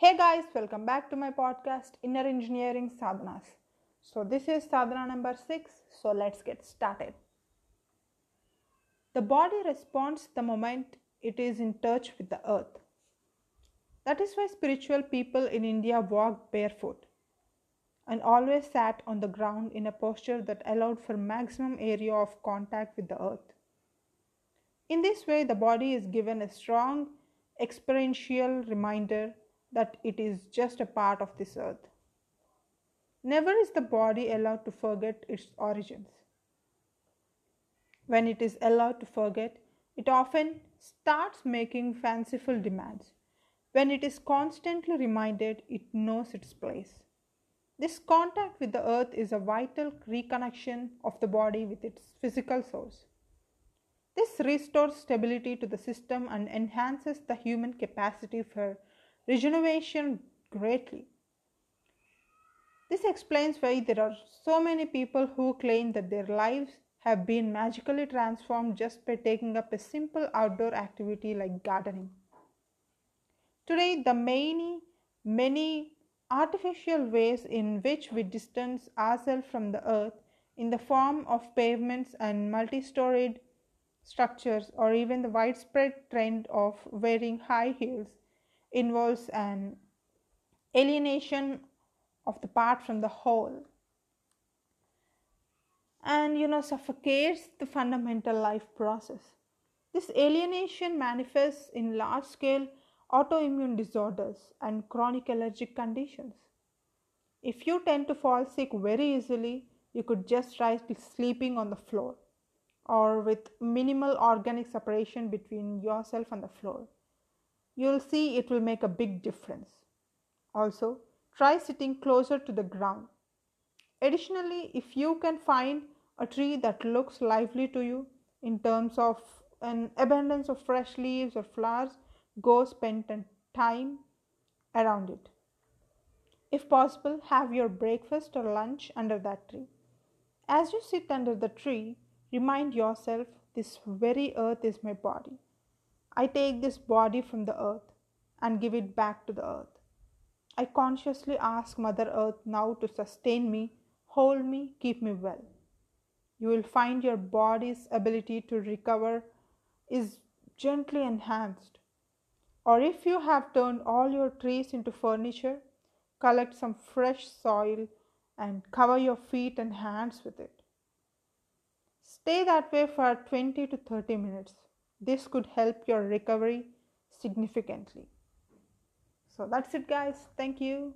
Hey guys, welcome back to my podcast Inner Engineering Sadhanas. So, this is sadhana number 6. So, let's get started. The body responds the moment it is in touch with the earth. That is why spiritual people in India walked barefoot and always sat on the ground in a posture that allowed for maximum area of contact with the earth. In this way, the body is given a strong experiential reminder that it is just a part of this earth. Never is the body allowed to forget its origins. When it is allowed to forget, it often starts making fanciful demands. When it is constantly reminded, it knows its place. This contact with the earth is a vital reconnection of the body with its physical source. This restores stability to the system and enhances the human capacity for regeneration greatly. This explains why there are so many people who claim that their lives have been magically transformed just by taking up a simple outdoor activity like gardening. Today, the many, many artificial ways in which we distance ourselves from the earth in the form of pavements and multi storied structures, or even the widespread trend of wearing high heels, involves an alienation of the part from the whole. And you know suffocates the fundamental life process. This alienation manifests in large scale autoimmune disorders and chronic allergic conditions. If you tend to fall sick very easily you could just try sleeping on the floor or with minimal organic separation between yourself and the floor you'll see it will make a big difference. Also, try sitting closer to the ground. Additionally, if you can find a tree that looks lively to you in terms of an abundance of fresh leaves or flowers, go spend time around it. If possible, have your breakfast or lunch under that tree. As you sit under the tree, remind yourself this very earth is my body. I take this body from the earth and give it back to the earth. I consciously ask Mother Earth now to sustain me, hold me, keep me well. You will find your body's ability to recover is gently enhanced. Or if you have turned all your trees into furniture, collect some fresh soil and cover your feet and hands with it. Stay that way for 20 to 30 minutes. This could help your recovery significantly. So that's it, guys. Thank you.